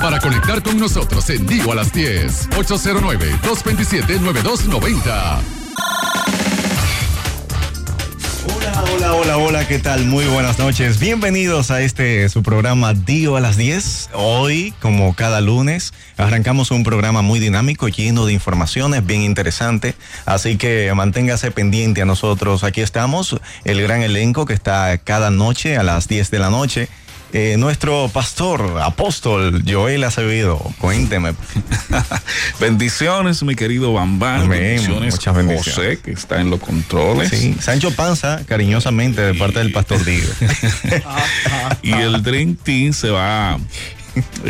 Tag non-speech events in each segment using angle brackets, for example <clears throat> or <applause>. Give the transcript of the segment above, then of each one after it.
para conectar con nosotros en Dio a las 10. 809-227-9290. Hola, hola, hola, hola, ¿qué tal? Muy buenas noches. Bienvenidos a este su programa Dio a las 10. Hoy, como cada lunes, arrancamos un programa muy dinámico, lleno de informaciones, bien interesante. Así que manténgase pendiente a nosotros. Aquí estamos, el gran elenco que está cada noche a las 10 de la noche eh, nuestro pastor, apóstol Joel Acevedo, cuénteme. <laughs> bendiciones, mi querido Bambán. bendiciones, muchas bendiciones. José, que está en los controles. Sí, Sancho Panza, cariñosamente, de parte del pastor Digo. <laughs> y el Dream Team se va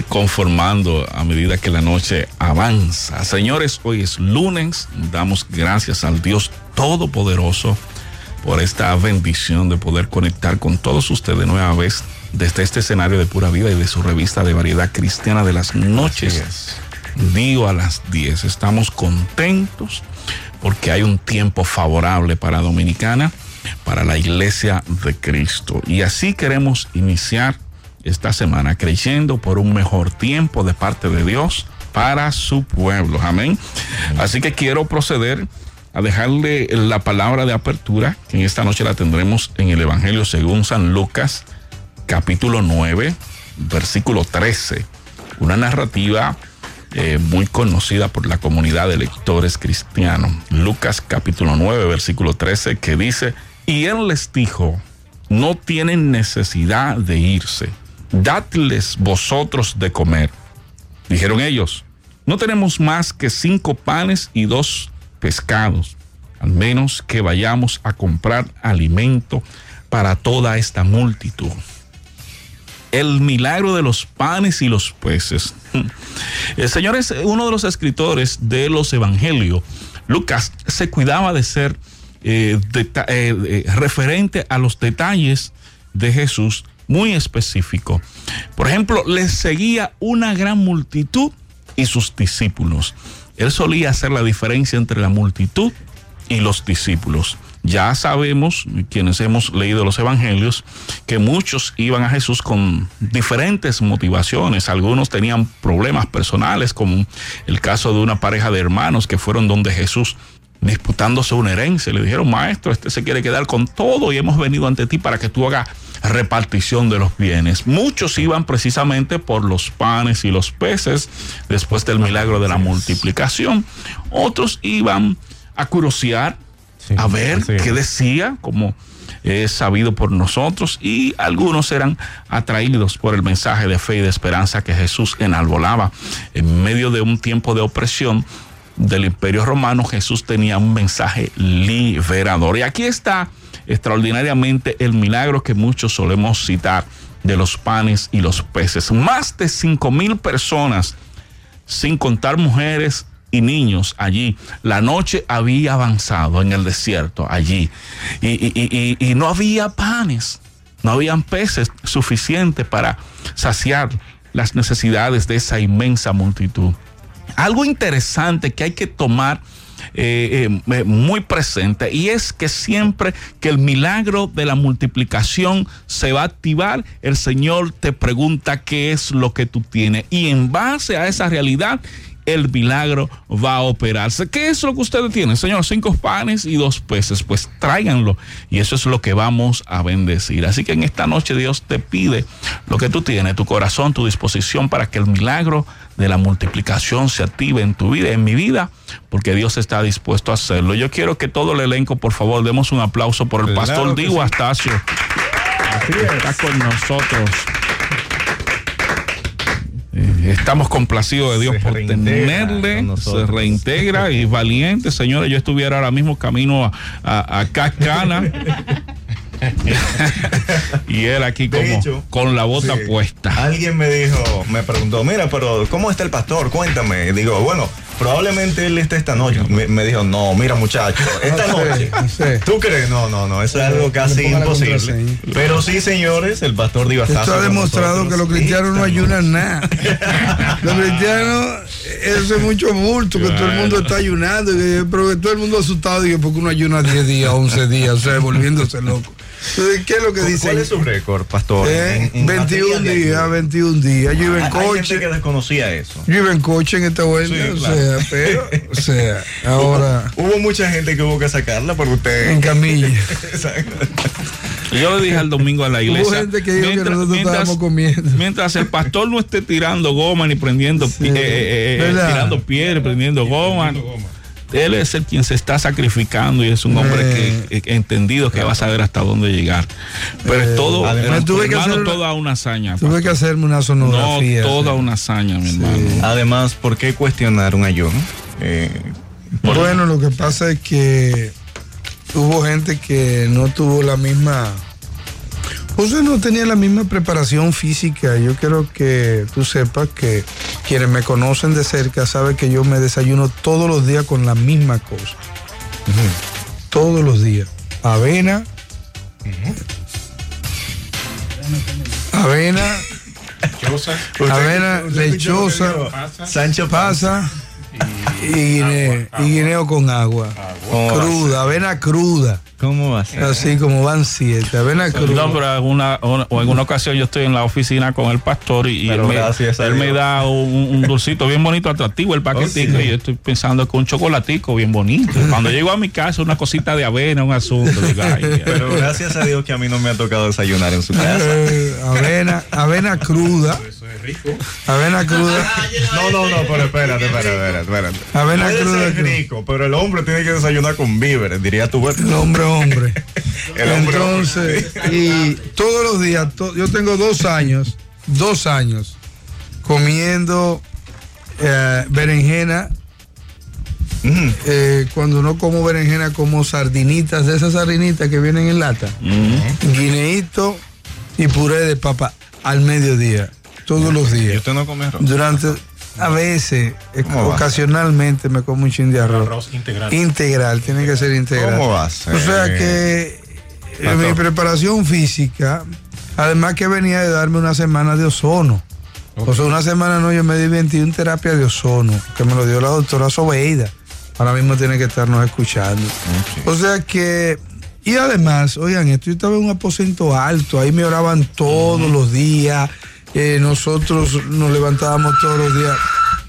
conformando a medida que la noche avanza. Señores, hoy es lunes, damos gracias al Dios Todopoderoso por esta bendición de poder conectar con todos ustedes nueva vez desde este escenario de pura vida y de su revista de variedad cristiana de las noches. Digo a las 10. Estamos contentos porque hay un tiempo favorable para Dominicana, para la iglesia de Cristo. Y así queremos iniciar esta semana creyendo por un mejor tiempo de parte de Dios para su pueblo. Amén. Así que quiero proceder a dejarle la palabra de apertura, que en esta noche la tendremos en el Evangelio según San Lucas capítulo 9, versículo 13. Una narrativa eh, muy conocida por la comunidad de lectores cristianos. Lucas capítulo 9, versículo 13, que dice, y él les dijo, no tienen necesidad de irse, dadles vosotros de comer. Dijeron ellos, no tenemos más que cinco panes y dos pescados, al menos que vayamos a comprar alimento para toda esta multitud el milagro de los panes y los peces. <laughs> El Señor es uno de los escritores de los evangelios. Lucas se cuidaba de ser eh, eh, eh, referente a los detalles de Jesús muy específico. Por ejemplo, le seguía una gran multitud y sus discípulos. Él solía hacer la diferencia entre la multitud y los discípulos. Ya sabemos, quienes hemos leído los evangelios, que muchos iban a Jesús con diferentes motivaciones. Algunos tenían problemas personales, como el caso de una pareja de hermanos que fueron donde Jesús disputándose una herencia. Le dijeron, maestro, este se quiere quedar con todo y hemos venido ante ti para que tú hagas repartición de los bienes. Muchos iban precisamente por los panes y los peces después del milagro de la multiplicación. Otros iban a curiosear a ver qué decía, como es sabido por nosotros, y algunos eran atraídos por el mensaje de fe y de esperanza que Jesús enalbolaba. En medio de un tiempo de opresión del imperio romano, Jesús tenía un mensaje liberador. Y aquí está extraordinariamente el milagro que muchos solemos citar de los panes y los peces. Más de cinco mil personas, sin contar mujeres y niños allí. La noche había avanzado en el desierto allí y, no había panes, no habían peces suficientes para saciar las necesidades de esa inmensa multitud. Algo interesante que hay que tomar eh, eh, eh, muy presente y es que siempre que el milagro de la multiplicación se va a activar, el Señor te pregunta qué es lo que tú tienes y en base a esa realidad el milagro va a operarse. ¿Qué es lo que ustedes tienen, Señor? Cinco panes y dos peces. Pues tráiganlo. Y eso es lo que vamos a bendecir. Así que en esta noche Dios te pide lo que tú tienes, tu corazón, tu disposición para que el milagro de la multiplicación se active en tu vida, en mi vida, porque Dios está dispuesto a hacerlo. Yo quiero que todo el elenco, por favor, demos un aplauso por el pastor Digo Astacio. Así está con nosotros. Eh, estamos complacidos de Dios por tenerle, se reintegra y valiente, señores. Yo estuviera ahora mismo camino a, a, a Cascana. <laughs> y él aquí como con la bota puesta. Alguien me dijo, me preguntó, mira, pero ¿cómo está el pastor? Cuéntame. Y digo, bueno, probablemente él esté esta noche. Me, dijo, no, mira muchacho, esta noche. ¿Tú crees? No, no, no, eso es algo casi imposible. Pero sí, señores, el pastor Esto ha demostrado que los cristianos no ayunan nada. <laughs> los cristianos eso es mucho bulto, que todo el mundo está ayunando, pero que todo el mundo asustado, digo, porque uno ayuna 10 días, 11 días, o sea, volviéndose loco. Entonces, ¿qué es lo que dice? ¿Cuál es su récord, pastor? Eh, 21 días, 21 días. Yo iba en Hay coche. gente que desconocía eso. Yo iba en coche en esta vuelta, Sí, o claro. sea, pero, o sea, ahora <laughs> Hubo mucha gente que hubo que sacarla por usted. en camilla. <laughs> Exacto. Yo le dije al domingo a la iglesia. Gente que dijo que nosotros estábamos comiendo. mientras el pastor no esté tirando goma ni prendiendo, Sí, pi- eh, eh, eh, tirando piedra, prendiendo goma. Él es el quien se está sacrificando y es un hombre Eh. que, que entendido que va a saber hasta dónde llegar. Pero Eh, es todo, además, hermano, tuve que hacer una- toda una hazaña. Tuve pastor. que hacerme una No, sonografía. toda sí. una hazaña, mi hermano. Además, ¿por qué cuestionar un ayuno? Eh, Bueno, lo que pasa es que hubo gente que no tuvo la misma. José no tenía la misma preparación física. Yo quiero que tú sepas que quienes me conocen de cerca saben que yo me desayuno todos los días con la misma cosa. Todos los días. Avena. Avena, avena lechosa, Sancho pasa y guineo, y guineo con agua. ¿Cómo va a Cruda, avena cruda. ¿Cómo va a ser? Así como van siete, avena cruda. No, pero alguna, una- o en una ocasión yo estoy en la oficina con el pastor y, él, me, él da un, un dulcito bien bonito, atractivo, el paquetico, y yo estoy pensando que un chocolatico bien bonito. Cuando llego a mi casa, una cosita de avena, un asunto. digo, ay, ay. Pero gracias a Dios que a mí no me ha tocado desayunar en su casa. Eh, avena, avena cruda. Avena cruda. No, no, no, pero espérate, espérate, espérate. espérate. Avena Puede cruda. ser rico, pero el hombre tiene que desayunar con víveres, diría tu El hombre, hombre. <laughs> El hombre, Entonces, y todos los días, to- yo tengo dos años, dos años comiendo eh, berenjena. Ujú. Eh, cuando no como berenjena, como sardinitas, de esas sardinitas que vienen en lata. Guineíto y puré de papa al mediodía, todos los ¿Y días. usted no come arroz? Durante, a veces, eh, ocasionalmente me como un chin de arroz. Arroz integral. Integral, tiene que ser integral. ¿Cómo va a ser? O sea que eh, mi preparación física, además que venía de darme una semana de ozono. O sea, una semana no, yo me di 21 terapia de ozono, que me lo dio la doctora Sobeida. Ahora mismo tiene que estarnos escuchando. O sea que, y además, oigan, esto yo estaba en un aposento alto, ahí me oraban todos los días, eh, nosotros nos levantábamos todos los días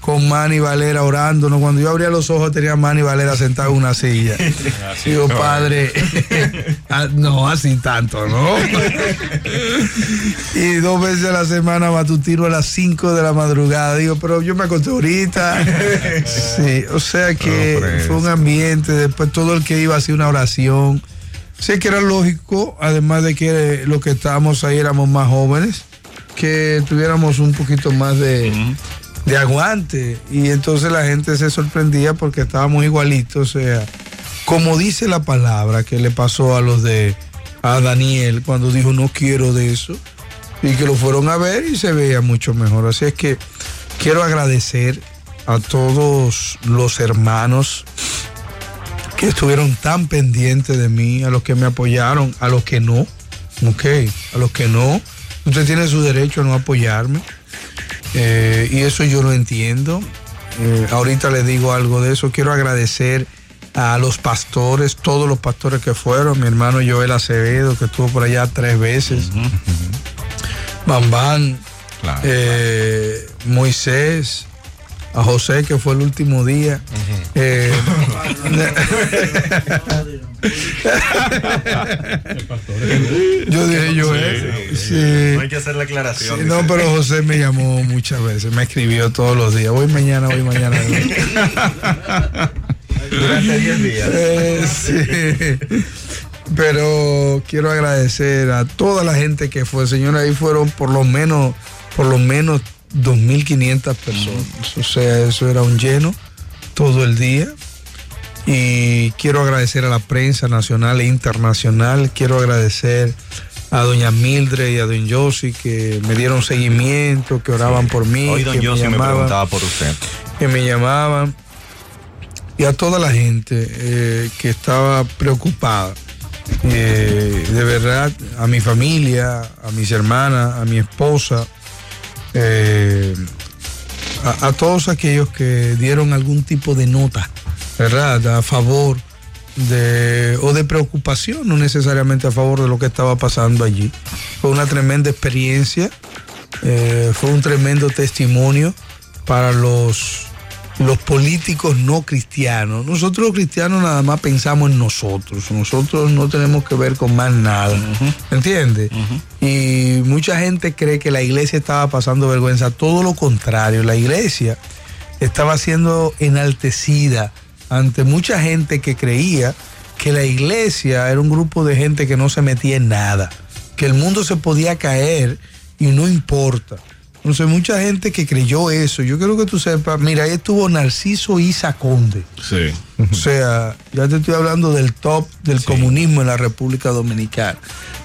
con Manny Valera orándonos. Cuando yo abría los ojos tenía Manny Valera sentado en una silla. <laughs> Digo, padre, <laughs> ah, no así tanto, ¿no? <laughs> y dos veces a la semana matutino a las 5 de la madrugada. Digo, pero yo me acosté ahorita. Sí, o sea que fue un ambiente, después todo el que iba hacía una oración. Sé que era lógico, además de que los que estábamos ahí éramos más jóvenes, que tuviéramos un poquito más de, de aguante. Y entonces la gente se sorprendía porque estábamos igualitos. O sea, como dice la palabra que le pasó a los de a Daniel cuando dijo no quiero de eso. Y que lo fueron a ver y se veía mucho mejor. Así es que quiero agradecer a todos los hermanos que estuvieron tan pendientes de mí, a los que me apoyaron, a los que no, ok, a los que no. Usted tiene su derecho a no apoyarme. eh, y eso yo lo entiendo. Eh, ahorita les digo algo de eso. Quiero agradecer a los pastores, todos los pastores que fueron, mi hermano Joel Acevedo, que estuvo por allá tres veces, Bambán, Claro. eh, Moisés, a José, que fue el último día. Eh, <laughs> yo dije Joel. Sí. No hay que hacer la aclaración. Sí, no, pero José me llamó muchas veces, me escribió todos los días. Voy mañana, voy mañana. <laughs> Durante 10 días. Eh, sí. Pero quiero agradecer a toda la gente que fue, señor. Ahí fueron por lo menos, por lo menos 2.500 personas. O sea, eso era un lleno todo el día. Y quiero agradecer a la prensa nacional e internacional. Quiero agradecer a doña Mildred y a don Yossi que me dieron seguimiento, que oraban por mí, Hoy don que Yossi me llamaban preguntaba por usted. que me llamaban y a toda la gente eh, que estaba preocupada. Eh, de verdad, a mi familia, a mis hermanas, a mi esposa, eh, a, todos aquellos que dieron algún tipo de nota, ¿verdad? A favor de, o de preocupación, no necesariamente a favor de lo que estaba pasando allí. Fue una tremenda experiencia, eh, fue un tremendo testimonio para los, los políticos no cristianos. Nosotros los cristianos nada más pensamos en nosotros, nosotros no tenemos que ver con más nada, ¿entiendes? Y mucha gente cree que la iglesia estaba pasando vergüenza, todo lo contrario, la iglesia estaba siendo enaltecida ante mucha gente que creía que la iglesia era un grupo de gente que no se metía en nada, que el mundo se podía caer y no importa. Entonces, mucha gente que creyó eso. Yo quiero que tú sepas, mira, ahí estuvo Narciso Isa Conde. Sí. O sea, ya te estoy hablando del top del comunismo en la República Dominicana.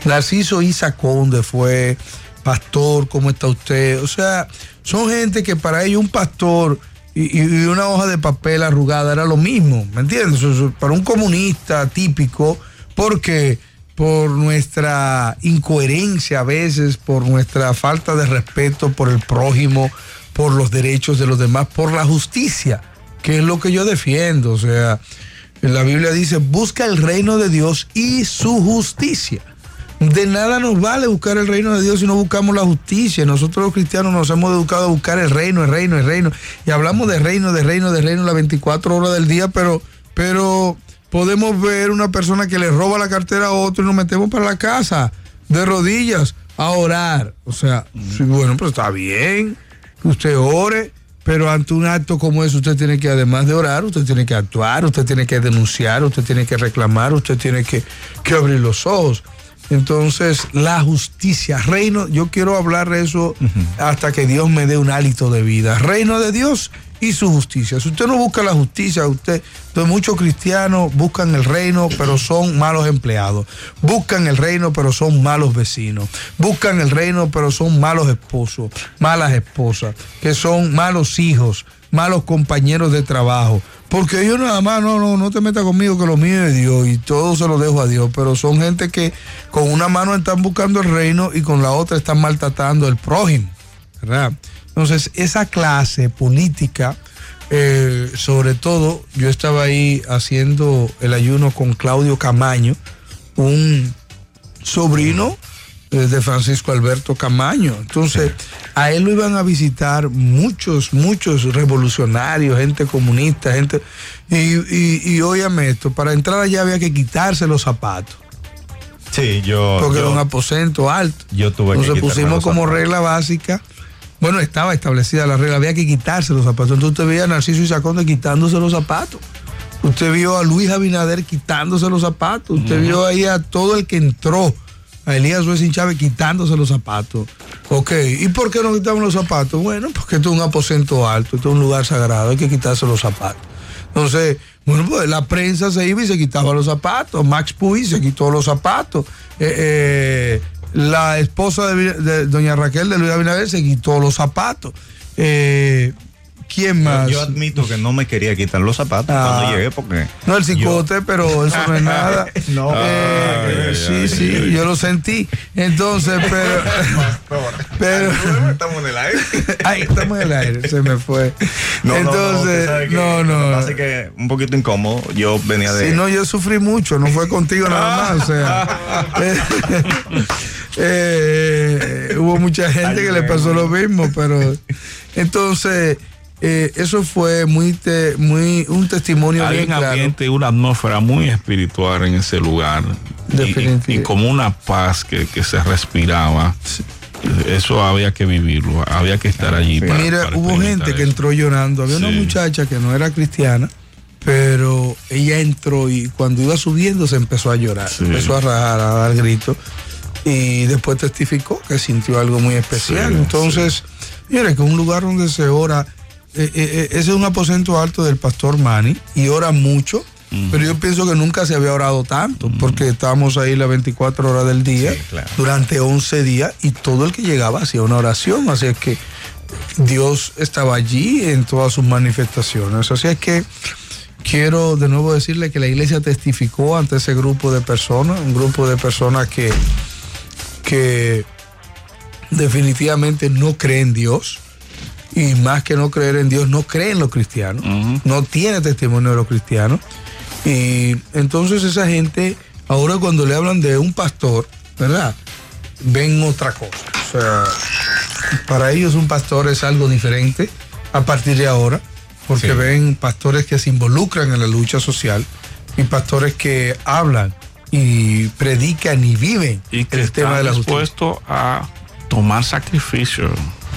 Narciso Isa Conde fue pastor, ¿cómo está usted? O sea, son gente que para ellos un pastor y, y una hoja de papel arrugada era lo mismo, ¿me entiendes? O sea, para un comunista típico, porque por nuestra incoherencia a veces, por nuestra falta de respeto por el prójimo, por los derechos de los demás, por la justicia, que es lo que yo defiendo. O sea, la Biblia dice, busca el reino de Dios y su justicia. De nada nos vale buscar el reino de Dios si no buscamos la justicia. Nosotros los cristianos nos hemos educado a buscar el reino, el reino, el reino. Y hablamos de reino, de reino, de reino las 24 horas del día, pero, pero podemos ver una persona que le roba la cartera a otro y nos metemos para la casa de rodillas a orar. O sea, sí, bueno, pues está bien que usted ore, pero ante un acto como ese usted tiene que, además de orar, usted tiene que actuar, usted tiene que denunciar, usted tiene que reclamar, usted tiene que, que abrir los ojos. Entonces, la justicia, reino, yo quiero hablar de eso hasta que Dios me dé un hálito de vida. Reino de Dios y su justicia. Si usted no busca la justicia, usted, entonces muchos cristianos buscan el reino, pero son malos empleados. Buscan el reino, pero son malos vecinos. Buscan el reino, pero son malos esposos, malas esposas, que son malos hijos, malos compañeros de trabajo. Porque yo nada más, no, no, no te metas conmigo que lo mío es Dios y todo se lo dejo a Dios. Pero son gente que con una mano están buscando el reino y con la otra están maltratando el prójimo. ¿Verdad? Entonces, esa clase política, eh, sobre todo, yo estaba ahí haciendo el ayuno con Claudio Camaño, un sobrino eh, de Francisco Alberto Camaño. Entonces, a él lo iban a visitar muchos, muchos revolucionarios, gente comunista, gente... Y, y, y óyame esto, para entrar allá había que quitarse los zapatos. Sí, yo. Porque yo, era un aposento alto. Yo tuve que Entonces quitarme pusimos como regla básica. Bueno, estaba establecida la regla, había que quitarse los zapatos. Entonces usted veía a Narciso y Saconde quitándose los zapatos. Usted vio a Luis Abinader quitándose los zapatos. Usted vio ahí a todo el que entró, a Elías Suezin Chávez quitándose los zapatos. Ok, ¿y por qué no quitamos los zapatos? Bueno, porque esto es un aposento alto, esto es un lugar sagrado, hay que quitarse los zapatos. Entonces, bueno, pues la prensa se iba y se quitaba los zapatos. Max Puy se quitó los zapatos. Eh, eh, la esposa de, de doña Raquel de Luis Abinader se quitó los zapatos. Eh, ¿Quién más? Yo admito que no me quería quitar los zapatos Ah. cuando llegué porque. No el cicote, pero eso no es nada. <laughs> No. Eh, Ay, sí, sí, yo lo sentí. Entonces, <laughs> pero. pero. Estamos en el aire. <laughs> Ay, estamos en el aire, se me fue. Entonces, no, no. Así que un poquito incómodo. Yo venía de. Si no, yo sufrí mucho, no fue contigo nada más. O sea, eh, hubo mucha gente que le pasó lo mismo, pero <laughs> entonces eh, eso fue muy, te- muy un testimonio Hay bien un claro. ambiente una atmósfera muy espiritual en ese lugar. Y- Y, como una paz que, que se respiraba. Eso había que vivirlo, había que estar allí. para- Mira, para hubo gente que entró llorando. Había una muchacha que no era cristiana, pero ella entró y cuando iba subiendo se empezó a llorar, Sí. empezó a rajar, a dar gritos y después testificó que sintió algo muy especial. Sí, Entonces, mire que un lugar donde se ora, eh, eh, eh, ese es un aposento alto del pastor Manny y ora mucho. Pero yo pienso que nunca se había orado tanto, porque estábamos ahí las 24 horas del día, Sí, claro. durante 11 días, y todo el que llegaba hacía una oración. Así es que Dios estaba allí en todas sus manifestaciones. Así es que quiero de nuevo decirle que la iglesia testificó ante ese grupo de personas, un grupo de personas que, que definitivamente no creen en Dios y más que no creer en Dios, no cree en los cristianos, no tiene testimonio de los cristianos. Y entonces esa gente, ahora cuando le hablan de un pastor, ¿verdad? Ven otra cosa. O sea, para ellos un pastor es algo diferente a partir de ahora, porque ven pastores que se involucran en la lucha social y pastores que hablan y predican y viven y que el tema de la dispuesto a tomar sacrificio,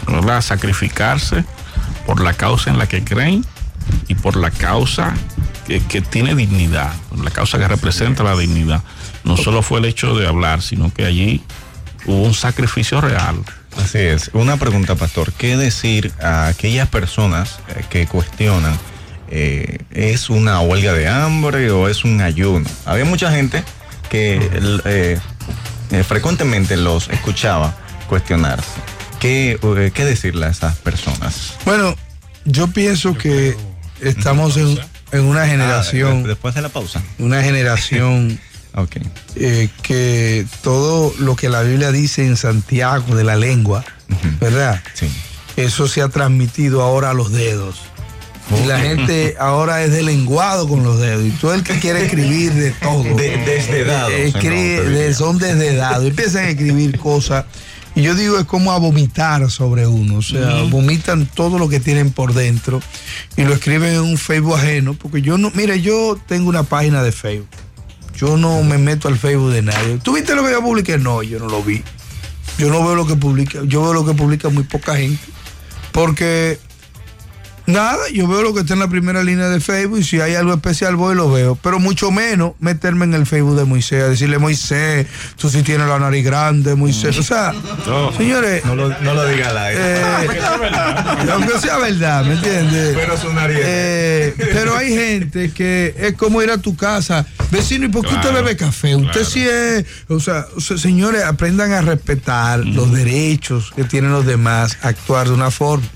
¿verdad? Sacrificarse por la causa en la que creen y por la causa que, que tiene dignidad, la causa que representa la dignidad. No solo fue el hecho de hablar, sino que allí hubo un sacrificio real. Así es. Una pregunta, pastor. ¿Qué decir a aquellas personas eh, que cuestionan eh, es una huelga de hambre o es un ayuno? Había mucha gente que eh, frecuentemente los escuchaba cuestionarse. ¿Qué, ¿Qué decirle a esas personas? Bueno, yo pienso que estamos en, una generación. Ah, después de la pausa. Una generación <laughs> Okay. Eh, que todo lo que la Biblia dice en Santiago de la lengua, ¿verdad? Sí. Eso se ha transmitido ahora a los dedos. Y la gente ahora es de lenguado con los dedos. Y todo el que quiere escribir de todo. De, desde dados. Escribe, son desde dados. Empiezan a escribir cosas. Y yo digo, es como a vomitar sobre uno. O sea, vomitan todo lo que tienen por dentro y lo escriben en un Facebook ajeno. Porque yo no, mire, yo tengo una página de Facebook. Yo no me meto al Facebook de nadie. ¿Tú viste lo que yo publiqué? No, yo no lo vi. Yo no veo lo que publica. Yo veo lo que publica muy poca gente. Porque Nada, yo veo lo que está en la primera línea de Facebook y si hay algo especial voy y lo veo. Pero mucho menos meterme en el Facebook de Moisés, decirle, Moisés, tú sí tienes la nariz grande, Moisés. O sea, señores... No lo, no lo diga la eh, Aunque sea verdad, ¿me entiendes? Pero es una eh, Pero hay gente que es como ir a tu casa, vecino, ¿y por qué usted bebe café? Usted sí es... O sea, señores, aprendan a respetar los derechos que tienen los demás, actuar de una forma.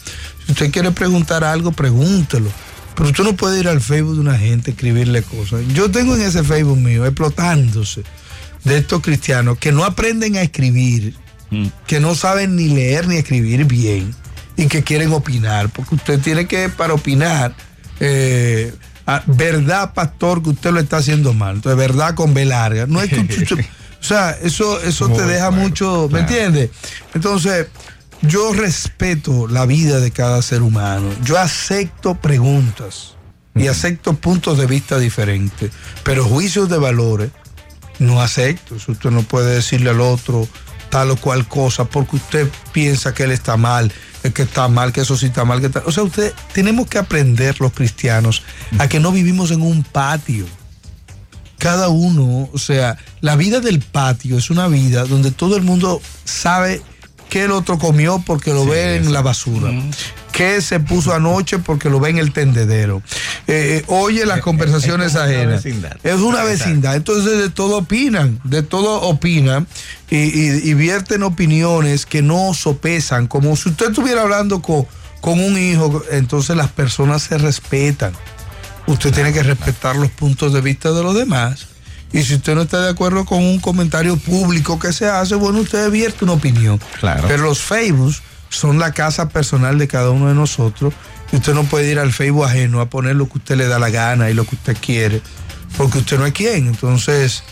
Si usted quiere preguntar algo, pregúntelo. Pero usted no puede ir al Facebook de una gente, escribirle cosas. Yo tengo en ese Facebook mío, explotándose, de estos cristianos que no aprenden a escribir, mm. que no saben ni leer ni escribir bien y que quieren opinar. Porque usted tiene que, para opinar, eh, verdad, pastor, que usted lo está haciendo mal. Entonces, verdad con B larga. No es que <laughs> o sea, eso, eso te deja mucho, ¿me entiendes? Entonces, yo respeto la vida de cada ser humano. Yo acepto preguntas y acepto puntos de vista diferentes, pero juicios de valores no acepto. usted no puede decirle al otro tal o cual cosa porque usted piensa que él está mal, que está mal, que eso sí está mal, que O sea, usted tenemos que aprender los cristianos a que no vivimos en un patio. Cada uno, o sea, la vida del patio es una vida donde todo el mundo sabe que el otro comió porque lo ve en la basura. ¿Qué se puso anoche porque lo ve en el tendedero? Eh, eh, oye las conversaciones ajenas. Es una vecindad. Entonces de todo opinan, de todo opinan y, vierten opiniones que no sopesan. Como si usted estuviera hablando con, con un hijo, entonces las personas se respetan. Usted tiene que respetar los puntos de vista de los demás y si usted no está de acuerdo con un comentario público que se hace, bueno, usted vierte una opinión. Claro. Pero los Facebook son la casa personal de cada uno de nosotros. Y usted no puede ir al Facebook ajeno a poner lo que usted le da la gana y lo que usted quiere, porque usted no es quien. Entonces,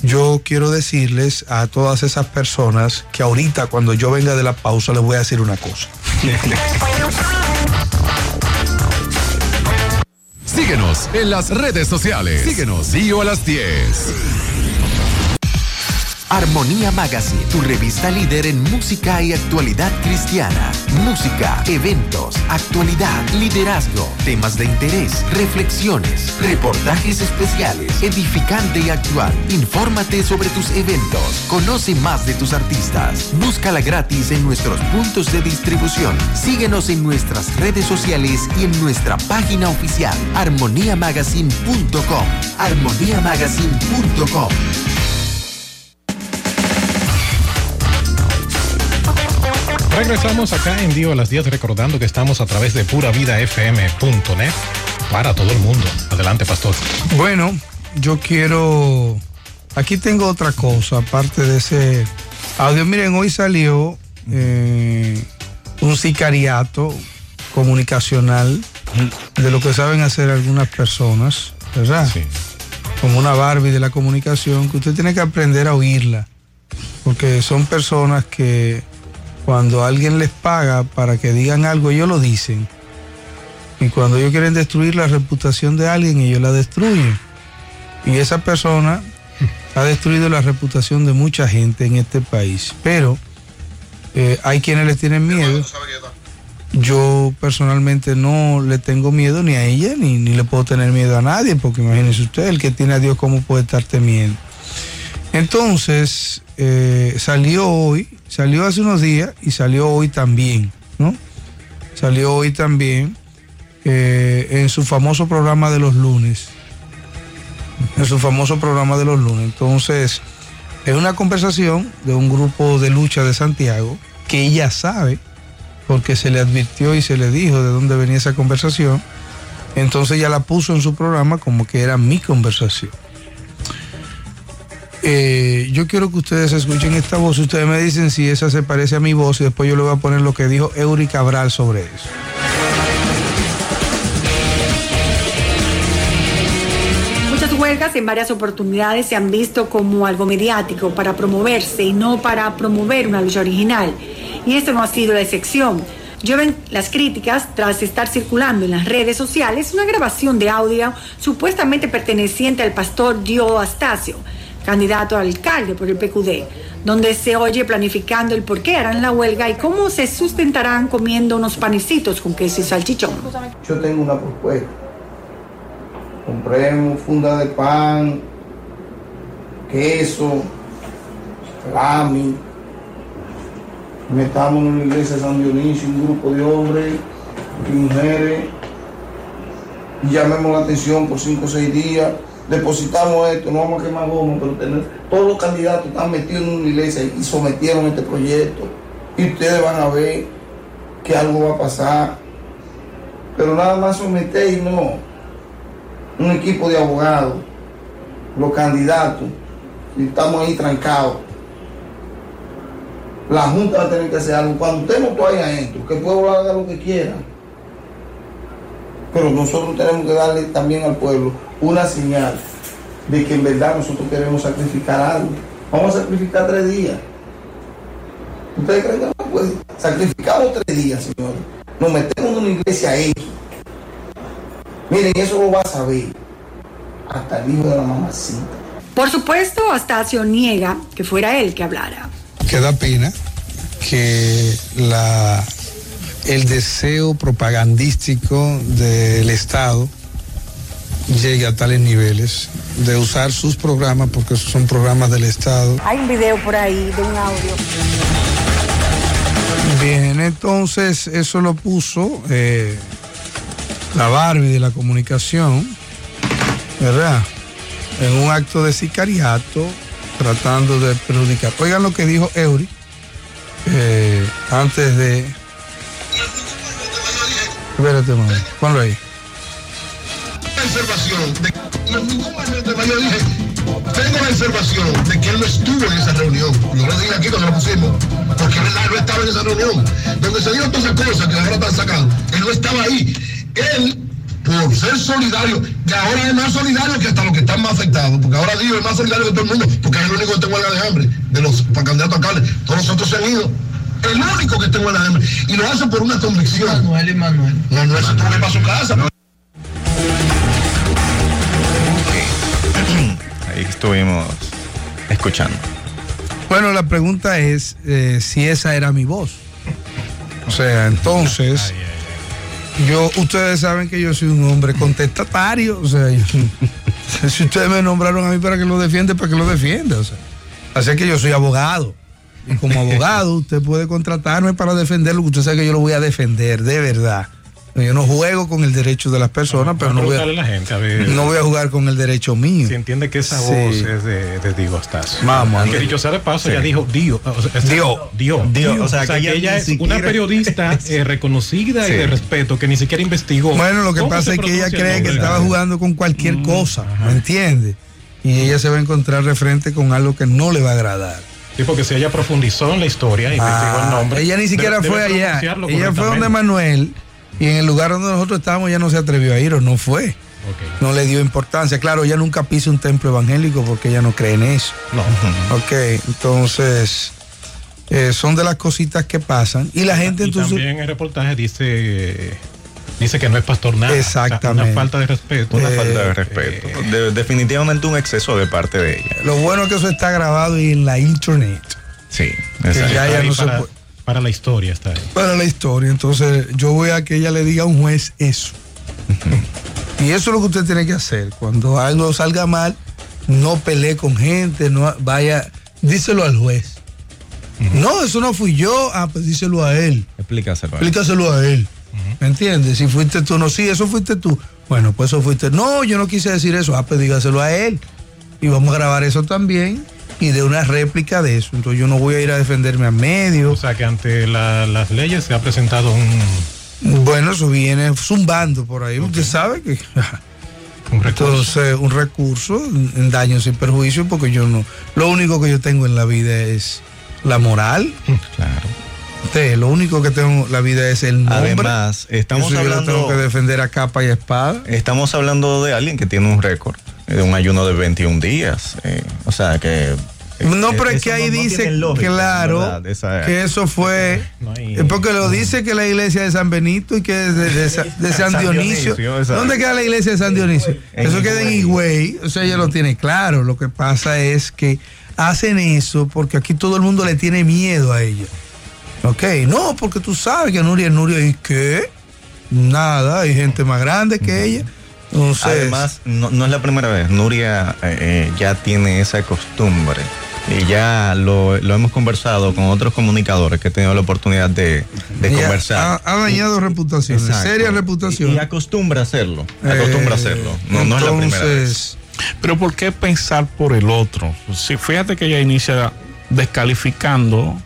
yo quiero decirles a todas esas personas que ahorita cuando yo venga de la pausa les voy a decir una cosa. <laughs> Síguenos en las redes sociales. Síguenos, Dio a las 10. Armonía Magazine, tu revista líder en música y actualidad cristiana. Música, eventos, actualidad, liderazgo, temas de interés, reflexiones, reportajes especiales, edificante y actual. Infórmate sobre tus eventos. Conoce más de tus artistas. Búscala gratis en nuestros puntos de distribución. Síguenos en nuestras redes sociales y en nuestra página oficial armoniamagazine.com. armoniamagazine.com. Regresamos acá en Dio a las 10 recordando que estamos a través de puravidafm.net para todo el mundo. Adelante, pastor. Bueno, yo quiero... Aquí tengo otra cosa, aparte de ese audio. Miren, hoy salió eh, un sicariato comunicacional de lo que saben hacer algunas personas, ¿verdad? Sí. Como una Barbie de la comunicación, que usted tiene que aprender a oírla, porque son personas que cuando alguien les paga para que digan algo, ellos lo dicen. Y cuando ellos quieren destruir la reputación de alguien, ellos la destruyen. Y esa persona ha destruido la reputación de mucha gente en este país. Pero eh, hay quienes le tienen miedo. Yo personalmente no le tengo miedo ni a ella, ni, ni le puedo tener miedo a nadie, porque imagínese usted, el que tiene a Dios, ¿cómo puede estar temiendo? Entonces, eh, salió hoy, salió hace unos días y salió hoy también, ¿no? Salió hoy también eh, en su famoso programa de los lunes. En su famoso programa de los lunes. Entonces, es una conversación de un grupo de lucha de Santiago que ella sabe, porque se le advirtió y se le dijo de dónde venía esa conversación. Entonces ella la puso en su programa como que era mi conversación. Eh, yo quiero que ustedes escuchen esta voz. Ustedes me dicen si esa se parece a mi voz y después yo le voy a poner lo que dijo Eury Cabral sobre eso. Muchas huelgas en varias oportunidades se han visto como algo mediático para promoverse y no para promover una lucha original. Y esto no ha sido la excepción. Llueven las críticas tras estar circulando en las redes sociales una grabación de audio supuestamente perteneciente al pastor Dio Astacio, candidato a alcalde por el PQD, donde se oye planificando el por qué harán la huelga y cómo se sustentarán comiendo unos panecitos con queso y salchichón. Yo tengo una propuesta. Compremos funda de pan, queso, salami. Metamos en una iglesia de San Dionisio un grupo de hombres y mujeres. Y llamemos la atención por cinco o seis días. Depositamos esto, no vamos a quemar goma, pero tener, todos los candidatos están metidos en una iglesia y sometieron este proyecto. Y ustedes van a ver que algo va a pasar. Pero nada más someter y no un equipo de abogados, los candidatos, y estamos ahí trancados. La Junta va a tener que hacer algo. Cuando usted no ahí adentro, que el pueblo haga lo que quiera. Pero nosotros tenemos que darle también al pueblo una señal de que en verdad nosotros queremos sacrificar algo. Vamos a sacrificar tres días. ¿Ustedes creen que no puede? Sacrificamos tres días, señores. Nos metemos en una iglesia ahí. Miren, eso lo va a saber hasta el hijo de la mamacita. Por supuesto, Astacio niega que fuera él que hablara. que da pena que la, el deseo propagandístico del Estado llegue a tales niveles de usar sus programas, porque esos son programas del Estado. Hay un video por ahí de un audio. Bien, entonces eso lo puso eh, la Barbie de la comunicación, ¿verdad? En un acto de sicariato, tratando de perjudicar. Oigan lo que dijo Eury eh, antes de. Espérate, mamá. Ponlo ahí. observación de en ningún momento yo dije, tengo la observación de que él no estuvo en esa reunión. Yo lo dije aquí cuando lo pusimos, porque él no estaba en esa reunión. Donde se dieron todas esas cosas que ahora están sacando, él no estaba ahí. Él, por ser solidario, que ahora es más solidario que hasta los que están más afectados, porque ahora digo es más solidario que todo el mundo, porque es el único que en huelga de hambre, de los candidatos a alcaldes. Todos los otros se han ido. El único que en huelga de hambre. Y lo hace por una convicción. Manuel y Manuel. Manuel se tuvo que ir para su casa. Ahí estuvimos escuchando. Bueno, la pregunta es eh, si esa era mi voz. O sea, entonces, yo, ustedes saben que yo soy un hombre contestatario. O sea, yo- <laughs> si ustedes me nombraron a mí para que lo defienda, para que lo defienda. O sea, así que yo soy abogado. Y <laughs> como abogado, usted puede contratarme para defenderlo, que usted sabe que yo lo voy a defender, de verdad. Yo no juego con el derecho de las personas, pero no voy, a, a la gente a ver no voy a jugar con el derecho mío. si entiende que esa Sí. voz es de, de Diego Stas. Vamos, Que dicho sea de paso, ella dijo Dio. O sea, Dio. Dio. Dio, o sea, que ella es siquiera- una periodista <laughs> eh, reconocida Sí. y de respeto que ni siquiera investigó. Bueno, lo que pasa se es que ella cree que estaba jugando con cualquier Mm, cosa, ajá. ¿me entiende? Y ella se va a encontrar de frente con algo que no le va a agradar. Sí, porque si ella profundizó en la historia, investigó el nombre. Ah, Ella ni siquiera debe- fue debe allá. Ella fue donde. Manuel y en el lugar donde nosotros estábamos ya no se atrevió a ir o no fue. No le dio importancia. Claro, ella nunca pisa un templo evangélico porque ella no cree en eso. No. Ok, entonces eh, son de las cositas que pasan. Y la gente y entonces... también el reportaje dice dice que no es pastor nada. Exactamente. O sea, una falta de respeto. Una Eh, falta de respeto. De- definitivamente un exceso de parte de ella. Lo bueno es que eso está grabado y en la internet. Sí, exacto. ya no se para, puede- para la historia está ahí. para la historia. Entonces, yo voy a que ella le diga a un juez eso. y eso es lo que usted tiene que hacer. Cuando algo salga mal, no pelee con gente, no vaya, díselo al juez. No, eso no fui yo. Ah, pues díselo a él. Explícaselo. a él. Explícaselo a él. ¿Me entiendes? Si fuiste tú, no, sí, eso fuiste tú. Bueno, pues eso fuiste. No, yo no quise decir eso. Ah, pues dígaselo a él. Y vamos a grabar eso también y de una réplica de eso. Entonces yo no voy a ir a defenderme a medio. O sea que ante la- las leyes se ha presentado un, Bueno, eso viene zumbando por ahí. Usted sabe que. <laughs> un recurso. Entonces, un recurso en daños y perjuicios, porque yo no. Lo único que yo tengo en la vida es la moral. Claro. Usted, lo único que tengo en la vida es el nombre. Además, estamos Eso yo lo hablando, tengo que defender a capa y espada. estamos hablando de alguien que tiene un récord de un ayuno de 21 días. eh, o sea que. No, pero es que ahí no- no dice, lógica, claro, ¿verdad? Esa- que eso fue, <laughs> No hay- es porque lo dice que la iglesia de San Benito y que es de, de Sa- de San, San Dionisio. ¿Dónde queda la iglesia de San Dionisio? En eso queda en Higüey, o sea, ella lo tiene claro. Lo que pasa es que hacen eso porque aquí todo el mundo le tiene miedo a ella. Ok, no, porque tú sabes que Nuria es Nuria y qué, nada, hay gente más grande que ella. Entonces, Además, no, no es la primera vez. Nuria eh, eh, ya tiene esa costumbre. Y ya lo, lo hemos conversado con otros comunicadores que he tenido la oportunidad de, conversar. Ha, ha dañado reputaciones, Exacto. serias reputaciones. Y, y acostumbra a hacerlo. Acostumbra a Eh, hacerlo. No, no es la primera vez. Pero ¿por qué pensar por el otro? Sí, fíjate que ella inicia descalificando,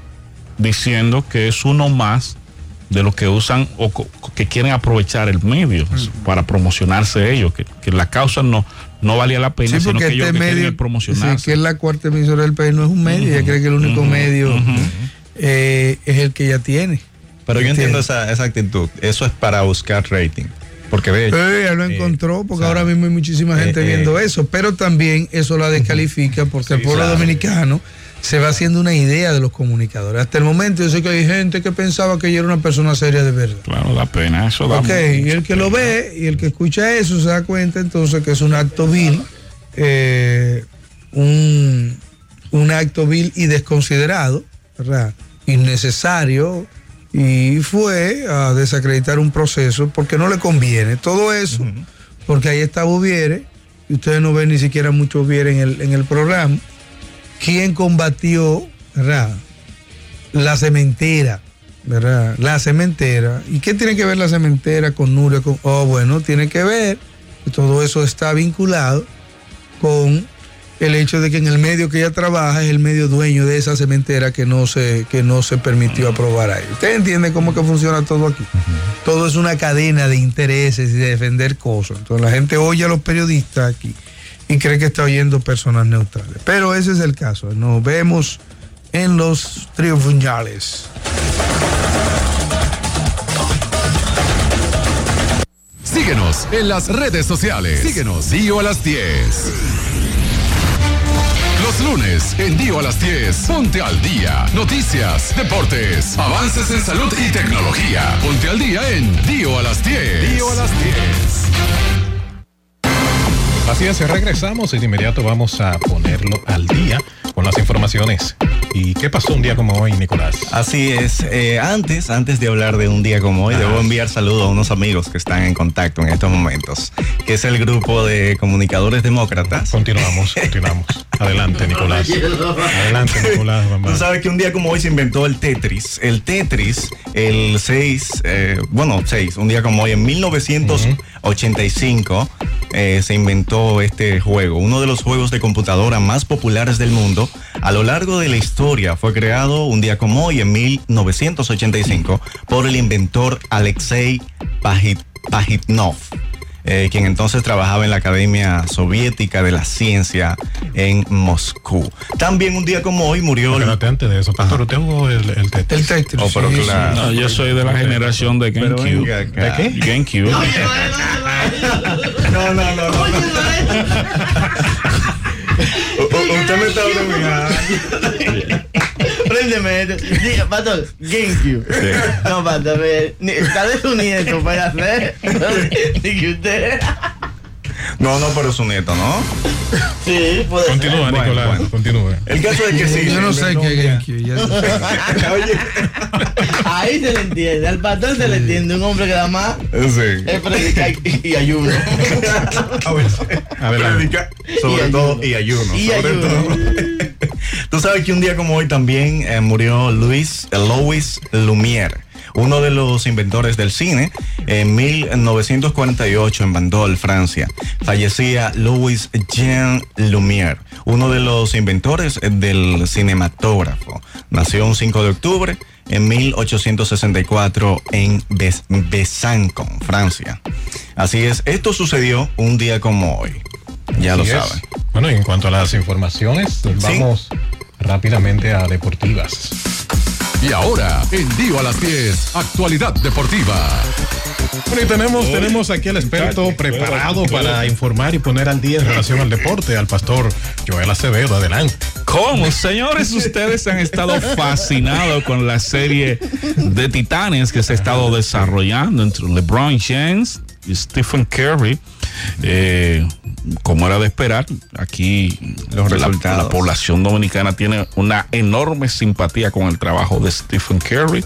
diciendo que es uno más de los que usan o que quieren aprovechar el medio para promocionarse ellos, que, que la causa no, no valía la pena, Sí, sino porque que ellos este que quieren medio, es promocionarse. sí, que es la cuarta emisora del país, no es un medio, ella cree que el único medio eh, es el que ella tiene. Pero yo entiendo ¿Entiendes? esa, esa actitud. Eso es para buscar rating. Porque ve, Eh, ella lo eh, encontró porque ahora mismo hay muchísima gente eh, viendo eso, pero también eso la descalifica porque el pueblo claro. dominicano se va haciendo una idea de los comunicadores. Hasta el momento yo sé que hay gente que pensaba que ella era una persona seria de verdad. Claro, da pena, eso da Ok, y el que lo ve y el que escucha eso se da cuenta entonces que es un acto vil, eh, un, un acto vil y desconsiderado, ¿verdad? Innecesario, y fue a desacreditar un proceso porque no le conviene. Todo eso, porque ahí está Boviere, y ustedes no ven ni siquiera mucho Boviere en el, en el programa, quien combatió, ¿verdad? La cementera, ¿verdad? La cementera. ¿Y qué tiene que ver la cementera con Nuria? Con, oh, bueno, tiene que ver, que todo eso está vinculado con el hecho de que en el medio que ella trabaja es el medio dueño de esa cementera que no se, que no se permitió aprobar ahí. ¿Usted entiende cómo que funciona todo aquí? Todo es una cadena de intereses y de defender cosas. Entonces la gente oye a los periodistas aquí y cree que está oyendo personas neutrales. Pero ese es el caso. Nos vemos en los triunfales. Síguenos en las redes sociales. Síguenos, Dio a las 10. Los lunes en Dio a las 10. Ponte al día. Noticias, deportes, avances en salud y tecnología. Ponte al día en Dio a las 10. Dio a las 10. Así es, regresamos y de inmediato vamos a ponerlo al día con las informaciones. ¿Y qué pasó un día como hoy, Nicolás? Así es. Eh, antes, antes de hablar de un día como hoy, debo enviar saludos a unos amigos que están en contacto en estos momentos, que es el grupo de comunicadores demócratas. Continuamos, continuamos. <laughs> Adelante, Nicolás. Adelante, Nicolás. Tú sabes que un día como hoy se inventó el Tetris. El Tetris, el 6, eh, bueno, 6, un día como hoy, en 1985, eh, se inventó este juego. Uno de los juegos de computadora más populares del mundo. A lo largo de la historia fue creado un día como hoy, en 1985, por el inventor Alexei Pajit- Pajitnov. Eh, quien entonces trabajaba en la Academia Soviética de la Ciencia en Moscú. También un día como hoy murió... Espérate, antes de eso, Pastor, usted jugó el, el Tetris. El Tetris. Oh, pero sí, claro. No, yo soy de la generación de Pero GameCube. ¿De qué? GameCube. No, no, no, no. no. U- u- Usted me está bromeando. <laughs> Préndeme esto. Diga, Pato, GameCube. No, Pato, a ni- Tal vez su nieto puede hacer. <laughs> Ni que usted. No, no, pero su nieto, ¿no? Sí, puede ser. Continúa, Bueno, Nicolás, bueno. continúa. El caso es que sí. Yo no sé qué es GameCube. ya sé. <laughs> Oye, Ahí se le entiende. Al patrón se le entiende. Un hombre que da más sí. es predicar y, ayuno. <laughs> A ver, predica, sobre Y ayuno. todo y ayuno. Y sobre ayuno. todo. Tú sabes que un día como hoy también eh, murió Luis Louis Lumière, uno de los inventores del cine, en 1948 en Bandol, Francia. Fallecía Louis Jean Lumière, uno de los inventores del cinematógrafo. Nació un 5 de octubre en 1864 en Bes- Besançon, Francia. Así es, esto sucedió un día como hoy. Ya lo Así saben. Bueno, y en cuanto a las informaciones, vamos rápidamente a deportivas. Y ahora, en Dio a las 10, actualidad deportiva. Bueno, y tenemos, tenemos aquí al experto preparado para informar y poner al día en relación al deporte, al pastor Joel Acevedo. Adelante. ¿Cómo? Señores, ustedes han estado fascinados con la serie de titanes que se ha estado desarrollando entre LeBron James y Stephen Curry. Eh, como era de esperar, aquí Los la- resultados. la población dominicana tiene una enorme simpatía con el trabajo de Stephen Curry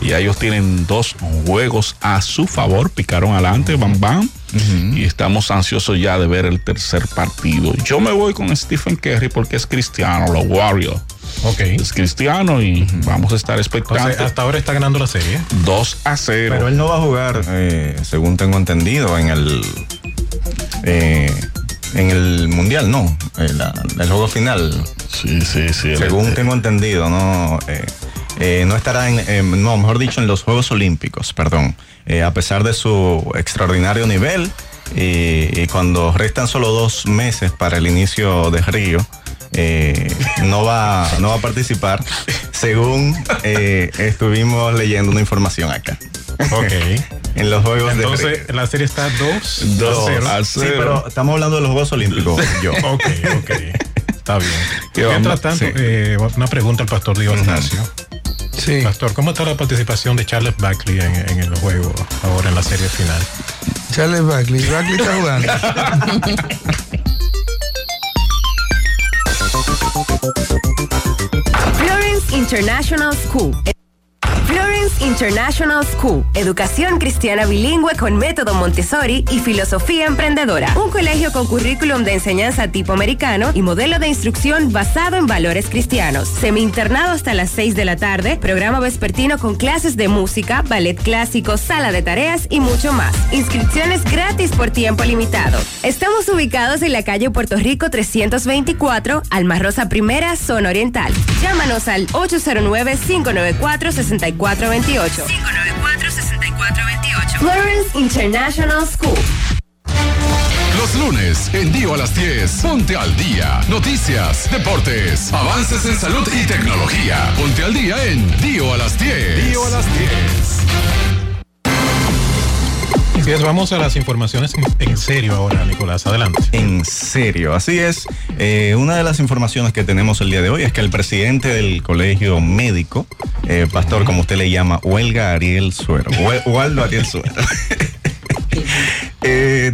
y ellos tienen dos juegos a su favor, picaron adelante, bam bam, y estamos ansiosos ya de ver el tercer partido. Yo me voy con Stephen Curry porque es cristiano, los Warriors. Es cristiano y vamos a estar Entonces, expectantes. hasta ahora está ganando la serie. 2 a 0. Pero él no va a jugar, eh, según tengo entendido, en el eh, en el mundial, no. El, la- el juego final, Sí, sí, sí. según tengo entendido, no. eh, eh, no estará en, eh, no, mejor dicho, en los Juegos Olímpicos, perdón. Eh, a pesar de su extraordinario nivel, eh, y cuando restan solo dos meses para el inicio de Río, eh, no, va, no va a participar, según eh, estuvimos leyendo una información acá. Ok. <laughs> En los Juegos de Entonces, la serie está 2 Dos a 0. a Sí, cero. pero estamos hablando de los Juegos Olímpicos. Yo. <laughs> Ok, ok. Está bien. Mientras tanto, Sí. eh, una pregunta al pastor Diego Ignacio. Sí. Pastor, ¿cómo está la participación de Charles Barkley en, en el juego ahora en la serie final? Charles Barkley. Barkley está jugando. Florence International School. Florence International School, educación cristiana bilingüe con método Montessori y filosofía emprendedora. Un colegio con currículum de enseñanza tipo americano y modelo de instrucción basado en valores cristianos. Semi-internado hasta las 6 de la tarde, programa vespertino con clases de música, ballet clásico, sala de tareas y mucho más. Inscripciones gratis por tiempo limitado. Estamos ubicados en la calle Puerto Rico 324, Alma Rosa Primera, zona oriental. Llámanos al 809-594-6428. 594-6428. Florence International School. Los lunes, en Dio a las 10, ponte al día. Noticias, deportes, avances en salud y tecnología. Ponte al día en Dio a las 10. Dio a las 10. Así es, vamos a las informaciones en, serio ahora, Nicolás. Adelante. En serio, así es. Eh, una de las informaciones que tenemos el día de hoy es que el presidente del colegio médico, eh, pastor, como usted le llama, Huelga Ariel Suero, Waldo Ariel Suero, <laughs> eh,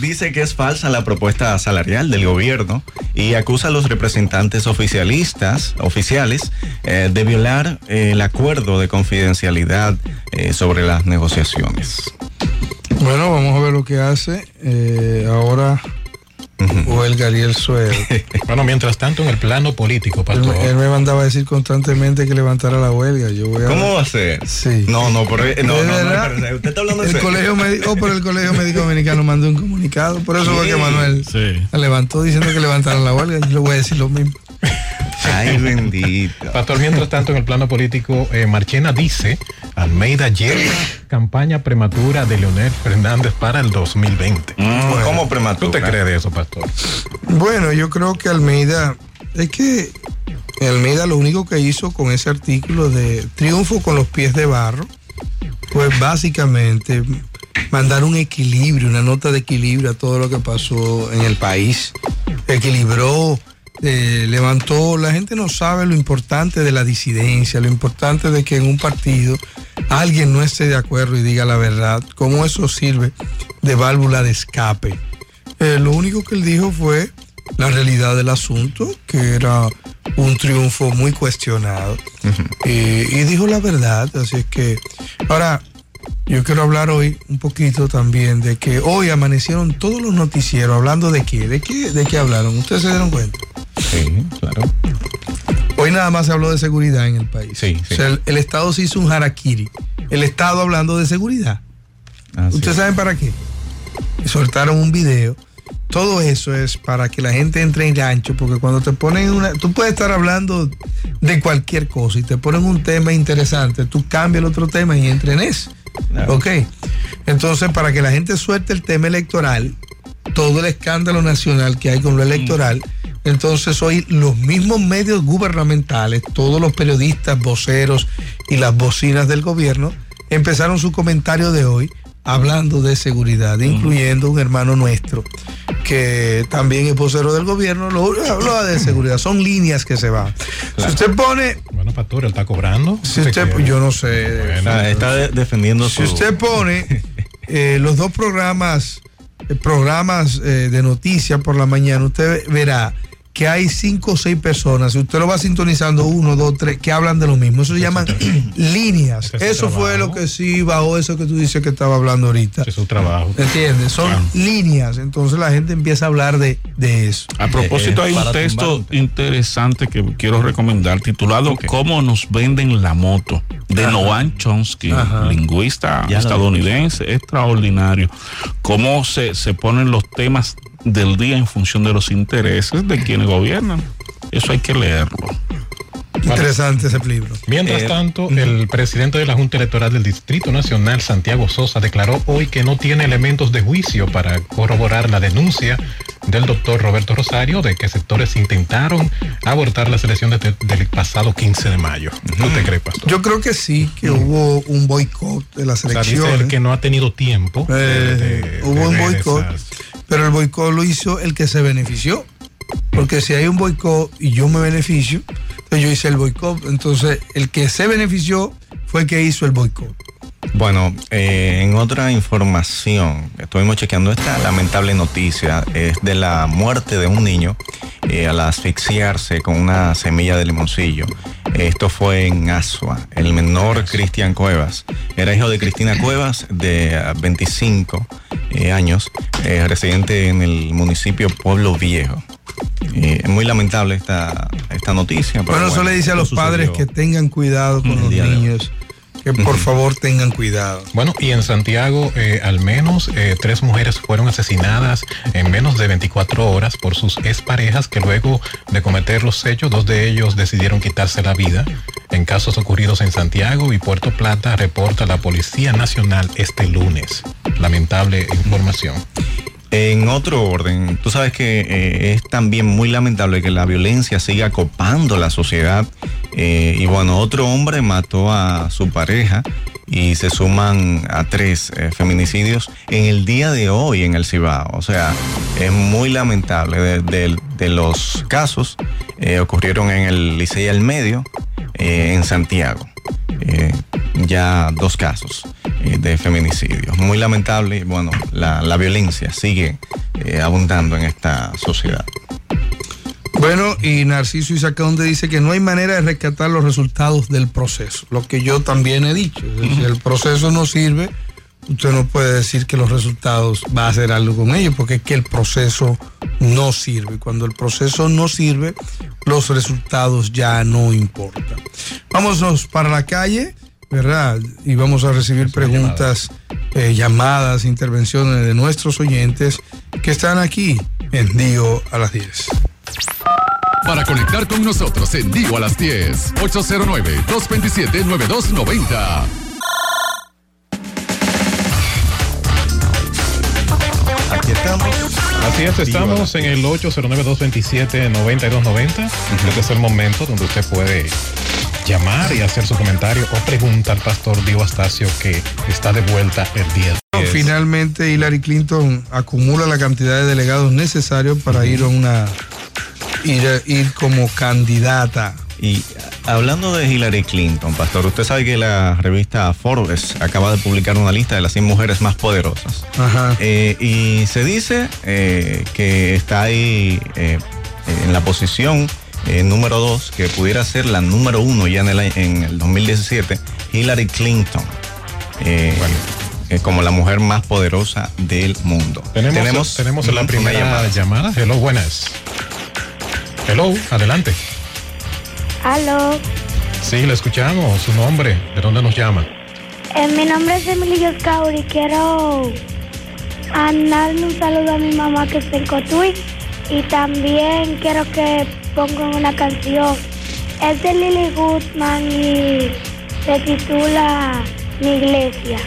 dice, que es falsa la propuesta salarial del gobierno y acusa a los representantes oficialistas, oficiales, de violar el acuerdo de confidencialidad sobre las negociaciones. Bueno, vamos a ver lo que hace. Eh, ahora, Huelga Ariel Suero. <laughs> Bueno, mientras tanto, en el plano político, Él, él me mandaba a decir constantemente que levantara la huelga. Yo voy a ¿Cómo va a ser? Sí. No, no, pero eh, no, ¿De no, usted está hablando en El colegio médico, oh, pero el colegio médico dominicano mandó un comunicado. Por eso fue que Manuel Sí. levantó diciendo que levantaran la huelga. Yo le voy a decir lo mismo. <laughs> Ay, bendito. Pastor, mientras tanto, en el plano político, eh, Marchena dice, Almeida lleva campaña prematura de Leonel Fernández para el 2020. Mm, ¿Cómo prematura? ¿Tú te crees de eso, Pastor? Bueno, yo creo que Almeida, es que Almeida lo único que hizo con ese artículo de triunfo con los pies de barro, pues básicamente mandar un equilibrio, una nota de equilibrio a todo lo que pasó en el país. Equilibró, eh, levantó, la gente no sabe lo importante de la disidencia, lo importante de que en un partido alguien no esté de acuerdo y diga la verdad, cómo eso sirve de válvula de escape. Eh, lo único que él dijo fue la realidad del asunto, que era un triunfo muy cuestionado. Eh, y dijo la verdad, así es que ahora yo quiero hablar hoy un poquito también de que hoy amanecieron todos los noticieros hablando de qué, de qué, de qué hablaron. ¿Ustedes se dieron cuenta? Sí, claro. Hoy nada más se habló de seguridad en el país. Sí, sí. O sea, el, el Estado se hizo un harakiri. El Estado hablando de seguridad. Así ¿Ustedes es. saben para qué? Y soltaron un video. Todo eso es para que la gente entre en gancho, porque cuando te ponen una. Tú puedes estar hablando de cualquier cosa y te ponen un tema interesante, tú cambias el otro tema y entra en ese. Claro. Ok. Entonces, para que la gente suelte el tema electoral, todo el escándalo nacional que hay con lo electoral, entonces hoy los mismos medios gubernamentales, todos los periodistas, voceros y las bocinas del gobierno, empezaron su comentario de hoy hablando de seguridad, incluyendo un hermano nuestro que también es vocero del gobierno, lo hablaba de seguridad, son líneas que se van. Si usted pone, Bueno, Pastor, él está cobrando. si usted, yo no sé, Está, está de- defendiendo si su... usted pone <laughs> eh, los dos programas, eh, programas eh, de noticias por la mañana, usted verá que hay cinco o seis personas, si usted lo va sintonizando, uno, dos, tres, que hablan de lo mismo. Eso se llaman <clears throat> líneas. Ese Eso fue lo que sí bajó eso que tú dices que estaba hablando ahorita. Es su trabajo. ¿Entiendes? Son líneas. Entonces la gente empieza a hablar de, de eso. A propósito, hay un texto interesante que quiero recomendar titulado. ¿Cómo nos venden la moto? de Ajá. Noam Chomsky, Ajá. lingüista Ya estadounidense, extraordinario. Cómo se, se ponen los temas del día en función de los intereses de quienes gobiernan. Eso hay que leerlo. Interesante ese libro. Mientras Eh, tanto, el presidente de la Junta Electoral del Distrito Nacional, Santiago Sosa, declaró hoy que no tiene elementos de juicio para corroborar la denuncia del doctor Roberto Rosario de que sectores intentaron abortar las elecciones de- del pasado 15 de mayo. ¿Tú te crees, Pastor? Yo creo que sí, que hubo un boicot de las O sea, dice elecciones. él que no ha tenido tiempo. de- Eh, de- hubo de un boicot, pero el boicot lo hizo el que se benefició. Porque si hay un boicot y yo me beneficio, entonces yo hice el boicot. Entonces el que se benefició fue el que hizo el boicot. Bueno, eh, en otra información, estuvimos chequeando esta lamentable noticia, es de la muerte de un niño eh, al asfixiarse con una semilla de limoncillo. Esto fue en Asua. El menor Cristian Cuevas era hijo de Cristina Cuevas, de ah, 25 eh, años, residente en el municipio Pueblo Viejo. Es muy lamentable esta, esta noticia. pero Bueno, eso le dice a los padres que tengan cuidado con los de niños, que por favor tengan cuidado. Bueno, y en Santiago eh, al menos eh, tres mujeres fueron asesinadas en menos de 24 horas por sus exparejas que luego de cometer los hechos, dos de ellos decidieron quitarse la vida. En casos ocurridos en Santiago y Puerto Plata, reporta la Policía Nacional este lunes. Lamentable información. En otro orden, tú sabes que eh, es también muy lamentable que la violencia siga copando la sociedad. Eh, y bueno, otro hombre mató a su pareja y se suman a tres eh, feminicidios en el día de hoy en el Cibao. O sea, es muy lamentable. De, los casos eh, ocurrieron en el Licey al Medio, en Santiago. Ya dos casos de feminicidio. Muy lamentable. Bueno, la, la violencia sigue abundando en esta sociedad. Bueno, y Narciso Isacaonde dice que no hay manera de rescatar los resultados del proceso, lo que yo también he dicho. Si el proceso no sirve, usted no puede decir que los resultados va a hacer algo con ellos, porque es que el proceso no sirve. Cuando el proceso no sirve, los resultados ya no importan. Vámonos para la calle, ¿verdad? Y vamos a recibir preguntas, eh, llamadas, intervenciones de nuestros oyentes que están aquí en Dio a las 10. Para conectar con nosotros en vivo a las 10. 809-227-9290. Aquí estamos. Así es, estamos en el 809-227-9290. Este es el momento donde usted puede llamar y hacer su comentario o pregunta al pastor Dio Astacio que está de vuelta el 10. Finalmente Hillary Clinton acumula la cantidad de delegados necesarios para ir a una ir, como candidata. Y hablando de Hillary Clinton, pastor, usted sabe que la revista Forbes acaba de publicar una lista de las 100 mujeres más poderosas. Ajá. Eh, y se dice eh, que está ahí eh, en la posición eh, número 2, que pudiera ser la número 1 ya en el, en el 2017, Hillary Clinton. eh, eh, como la mujer más poderosa del mundo. Tenemos, tenemos, la una primera llamada. Hello, buenas. Hello, adelante. Aló, Sí, le escuchamos. Su nombre, ¿de dónde nos llama? eh, mi nombre es Emilio Scauri. Quiero ah, darle un saludo a mi mamá que está en Cotuí y también quiero que pongan una canción. Es de Lily Goodman y se titula Mi Iglesia.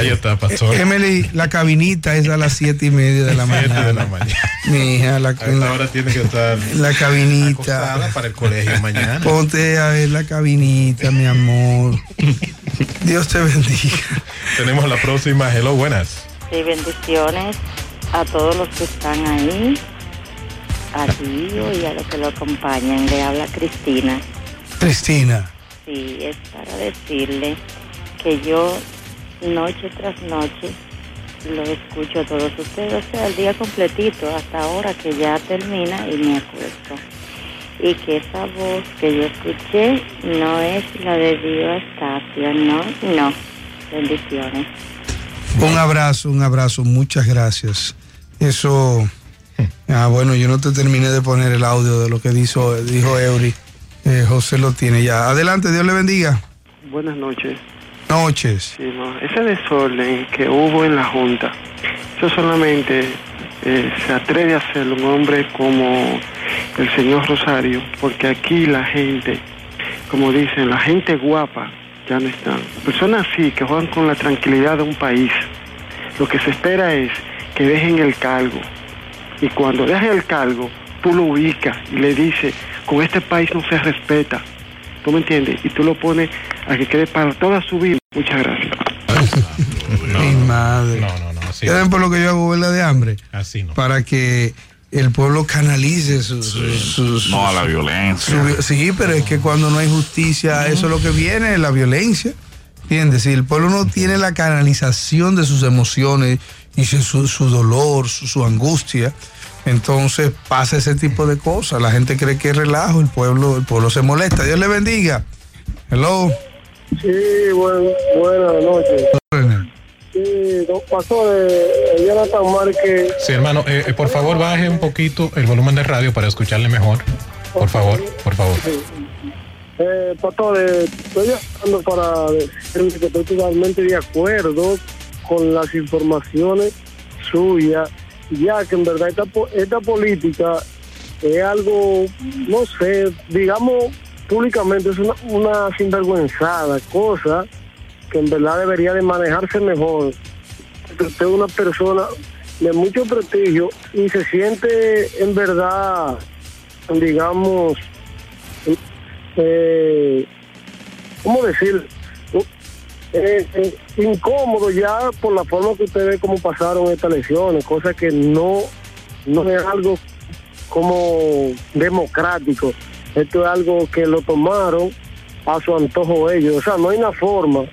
Ahí está, pastor. Emily, la cabinita es a las siete y media de la Siete mañana. de la mañana. Mi hija, la, A esta hora tiene que estar la cabinita. para el colegio mañana. Ponte a ver la cabinita, mi amor. Dios te bendiga. Tenemos la próxima. Hello, buenas. Sí, bendiciones a todos los que están ahí, a Dio y a los que lo acompañan. Le habla Cristina. Cristina. Sí, es para decirle que yo noche tras noche lo escucho a todos ustedes, o sea, el día completito, hasta ahora que ya termina y me acuesto. Y que esa voz que yo escuché no es la de Dio Estacia, no, no. Bendiciones. Un abrazo, un abrazo, muchas gracias. Eso, ah, bueno, yo no te terminé de poner el audio de lo que dijo, dijo Eury. Eh, José lo tiene ya. Adelante, Dios le bendiga. Buenas noches. Noches. Sí, ese desorden que hubo en la Junta, eso solamente eh, se atreve a hacerlo un hombre como el señor Rosario, porque aquí la gente, como dicen, la gente guapa ya no están. Personas así que juegan con la tranquilidad de un país, lo que se espera es que dejen el cargo. Y cuando dejen el cargo, tú lo ubicas y le dices, con este país no se respeta. ¿Tú me entiendes? Y tú lo pones a que quede para toda su vida. Muchas gracias. Mi madre. No, no, no. Así ¿Saben por lo que yo hago huelga de hambre? Así no. Para que el pueblo canalice sus... sus- No a la su- violencia. su- sí, pero es que cuando no hay justicia, eso es lo que viene, la violencia. ¿Entiendes? Si el pueblo no tiene la canalización de sus emociones y su, su- su dolor, su, su angustia, entonces pasa ese tipo de cosas. La gente cree que es relajo, el pueblo, el pueblo se molesta. Dios le bendiga. Hello. Sí, buen- buenas noches. Sí, don pastor, eh, Jonathan Márquez. Sí, hermano, eh, eh, por favor baje un poquito el volumen de radio para escucharle mejor. Por favor, por favor. Eh, pastor, eh, estoy llamando para decirle que estoy totalmente de acuerdo con las informaciones suyas, ya que en verdad esta, esta política es algo, no sé, digamos públicamente es una, una sinvergüenzada, cosa que en verdad debería de manejarse mejor. Usted es una persona de mucho prestigio y se siente en verdad, digamos, eh, ¿cómo decir? Eh, incómodo ya por la forma que usted ve cómo pasaron estas elecciones, cosa que no, no es algo como democrático. Esto es algo que lo tomaron a su antojo ellos. O sea, no hay una forma.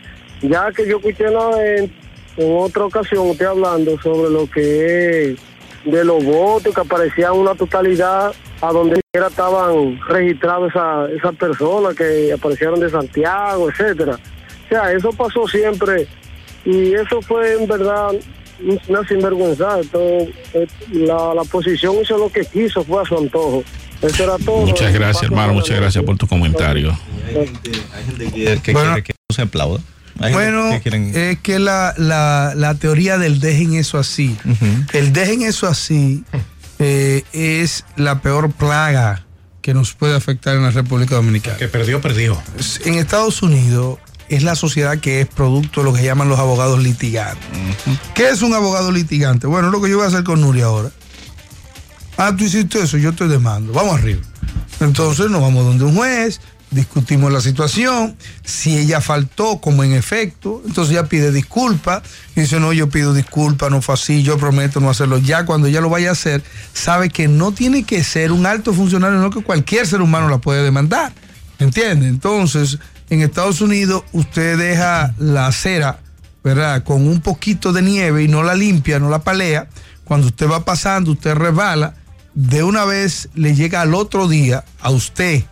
Ya que yo escuché en, otra ocasión usted hablando sobre lo que es de los votos, que aparecían una totalidad a donde era estaban registrados esas esa personas que aparecieron de Santiago, etcétera. O sea, eso pasó siempre y eso fue en verdad una sinvergüenza. Entonces, eh, la, la posición hizo lo que quiso, fue a su antojo. Eso era todo. Muchas gracias, hermano. Muchas gracias por tu comentario. que, que Bueno. quiere que no se aplauda. Hay gente Bueno, que quieren- es que la, la, la teoría del dejen eso así, el dejen eso así, <laughs> eh, es la peor plaga que nos puede afectar en la República Dominicana. Que perdió, perdió. En Estados Unidos es la sociedad que es producto de lo que llaman los abogados litigantes. ¿Qué es un abogado litigante? Bueno, lo que yo voy a hacer con Nuria ahora. Ah, tú hiciste eso, yo te demando. Vamos arriba. Entonces nos vamos donde un juez, discutimos la situación. Si ella faltó, como en efecto, entonces ella pide disculpas. Y dice, no, yo pido disculpas, no fue así, yo prometo no hacerlo. Ya cuando ella lo vaya a hacer, sabe que no tiene que ser un alto funcionario, no que cualquier ser humano la puede demandar. ¿Entiende? Entonces, en Estados Unidos, usted deja la acera, ¿verdad? Con un poquito de nieve y no la limpia, no la palea. Cuando usted va pasando, usted resbala. De una vez le llega al otro día a usted,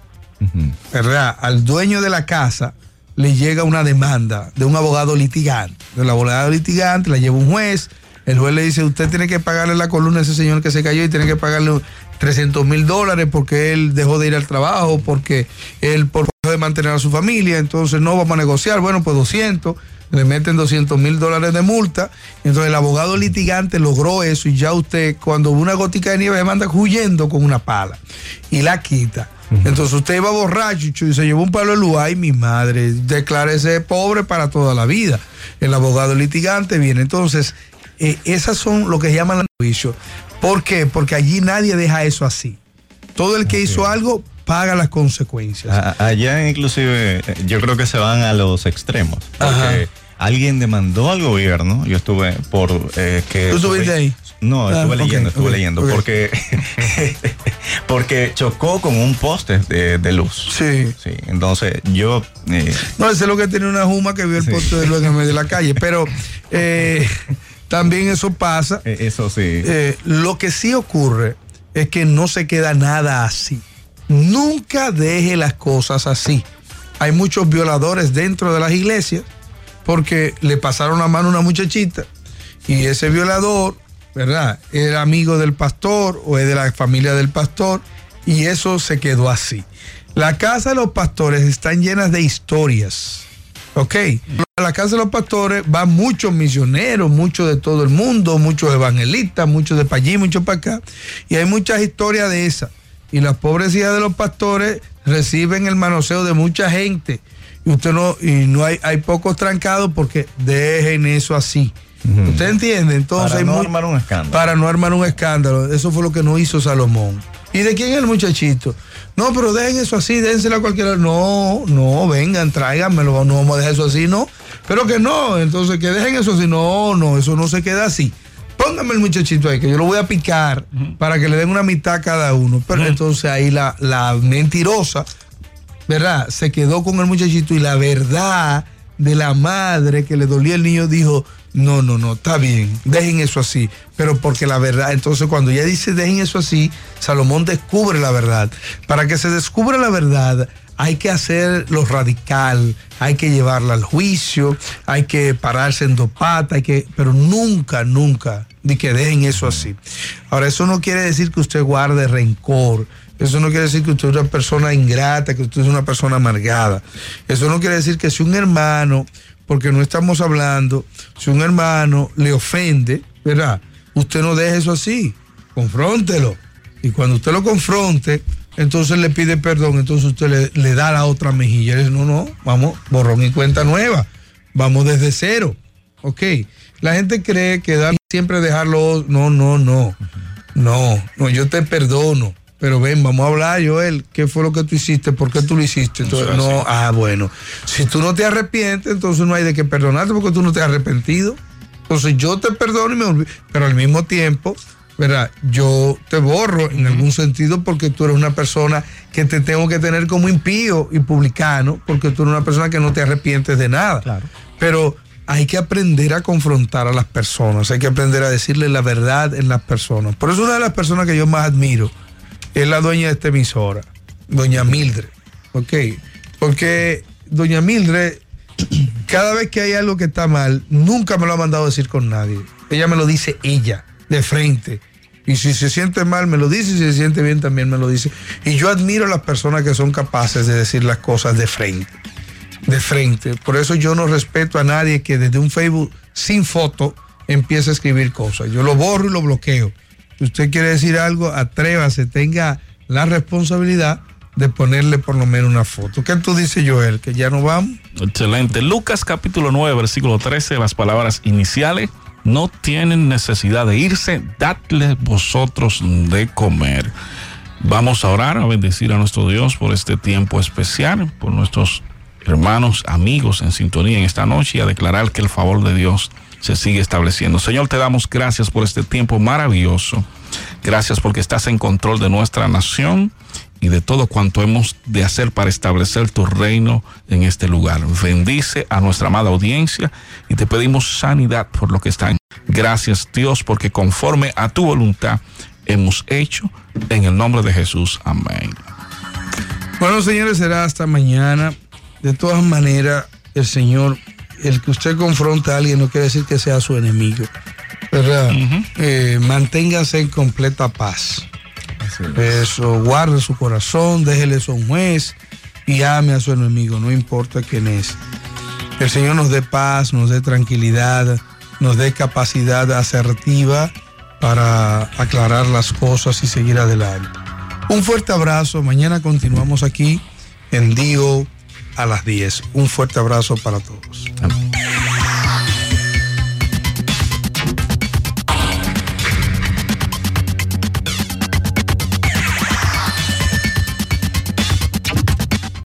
¿verdad? Al dueño de la casa le llega una demanda de un abogado litigante. El abogado litigante la lleva un juez. El juez le dice, usted tiene que pagarle la columna a ese señor que se cayó y tiene que pagarle 300 mil dólares porque él dejó de ir al trabajo, porque él por de mantener a su familia, entonces no vamos a negociar, bueno, pues 200, le meten 200 mil dólares de multa, entonces el abogado litigante logró eso y ya usted cuando una gotica de nieve se manda huyendo con una pala y la quita. Entonces usted iba borracho y se llevó un palo de luz, ay mi madre, declárese pobre para toda la vida. El abogado litigante viene. Entonces, eh, esas son lo que llaman los juicios. ¿Por qué? Porque allí nadie deja eso así. Todo el que hizo algo paga las consecuencias. A- allá inclusive eh, yo creo que se van a los extremos. Porque alguien demandó al gobierno, yo estuve por eh, que... ¿Tú estuviste ahí? No, Ah, estuve ok, leyendo, estuve leyendo, porque <laughs> porque chocó con un poste de, de luz. Sí. Sí, entonces yo... eh, No, ese es lo que tiene una juma que vio el poste de luz en el medio de la calle. Pero eh, <laughs> también eso pasa. eh, eso sí. Eh, lo que sí ocurre es que no se queda nada así. Nunca deje las cosas así. Hay muchos violadores dentro de las iglesias porque le pasaron la mano a una muchachita y ese violador, ¿verdad? Era amigo del pastor o es de la familia del pastor y eso se quedó así. La casa de los pastores están llenas de historias. ¿Ok? A la casa de los pastores van muchos misioneros, muchos de todo el mundo, muchos evangelistas, muchos de para allí, muchos para acá. Y hay muchas historias de esas. Y las pobres hijas de los pastores reciben el manoseo de mucha gente. Y usted no, y no hay, hay pocos trancados porque dejen eso así. ¿Usted entiende? Entonces Para no armar un escándalo. Para no armar un escándalo. Eso fue lo que no hizo Salomón. ¿Y de quién es el muchachito? No, pero dejen eso así, déjenselo a cualquiera. No, no, vengan, tráiganmelo, no vamos a dejar eso así, no. Pero que no, entonces que dejen eso así. No, no, eso no se queda así. Póngame el muchachito ahí, que yo lo voy a picar para que le den una mitad a cada uno. Pero entonces ahí la, la mentirosa, ¿verdad? Se quedó con el muchachito y la verdad de la madre que le dolía el niño dijo, no, no, no, está bien, dejen eso así. Pero porque la verdad, entonces cuando ella dice dejen eso así, Salomón descubre la verdad. Para que se descubra la verdad, hay que hacer lo radical, hay que llevarla al juicio, hay que pararse en dos patas, hay que, pero nunca, nunca, de que dejen eso así. Ahora, eso no quiere decir que usted guarde rencor, eso no quiere decir que usted es una persona ingrata, que usted es una persona amargada. Eso no quiere decir que si un hermano, porque no estamos hablando, si un hermano le ofende, ¿verdad? Usted no deje eso así, confróntelo. Y cuando usted lo confronte, entonces le pide perdón, entonces usted le, le da la otra mejilla. Le dice, no, no, vamos, borrón y cuenta nueva. Vamos desde cero. Ok. La gente cree que dar, siempre dejarlo. No, no, no. No, no, yo te perdono. Pero ven, vamos a hablar, Joel, ¿qué fue lo que tú hiciste? ¿Por qué tú lo hiciste? Entonces, no, ah, bueno. Si tú no te arrepientes, entonces no hay de qué perdonarte porque tú no te has arrepentido. Entonces yo te perdono y me olvido. Pero al mismo tiempo, ¿verdad? Yo te borro en algún sentido porque tú eres una persona que te tengo que tener como impío y publicano, porque tú eres una persona que no te arrepientes de nada. Pero hay que aprender a confrontar a las personas, hay que aprender a decirle la verdad en las personas. Por eso una de las personas que yo más admiro es la dueña de esta emisora, doña Mildred. ¿Ok? Porque doña Mildred, <clears throat> cada vez que hay algo que está mal, nunca me lo ha mandado a decir con nadie. Ella me lo dice ella, de frente. Y si se siente mal, me lo dice, y si se siente bien, también me lo dice. Y yo admiro a las personas que son capaces de decir las cosas de frente. De frente. Por eso yo no respeto a nadie que desde un Facebook sin foto empiece a escribir cosas. Yo lo borro y lo bloqueo. Si usted quiere decir algo, atrévase, tenga la responsabilidad de ponerle por lo menos una foto. ¿Qué tú dices, Joel? ¿Que ya no vamos? Excelente. Lucas capítulo 9, versículo 13, las palabras iniciales. No tienen necesidad de irse, dadle vosotros de comer. Vamos a orar, a bendecir a nuestro Dios por este tiempo especial, por nuestros hermanos, amigos en sintonía en esta noche y a declarar que el favor de Dios se sigue estableciendo. Señor, te damos gracias por este tiempo maravilloso. Gracias porque estás en control de nuestra nación y de todo cuanto hemos de hacer para establecer tu reino en este lugar. Bendice a nuestra amada audiencia y te pedimos sanidad por lo que está en. Gracias Dios porque conforme a tu voluntad hemos hecho en el nombre de Jesús. Amén. Bueno, señores, será hasta mañana. De todas maneras, el Señor, el que usted confronta a alguien no quiere decir que sea su enemigo. ¿Verdad? Eh, manténgase en completa paz. Eso, guarde su corazón, déjele a un juez y ame a su enemigo, no importa quién es. El Señor nos dé paz, nos dé tranquilidad, nos dé capacidad asertiva para aclarar las cosas y seguir adelante. Un fuerte abrazo, mañana continuamos aquí en Dio a las 10. Un fuerte abrazo para todos.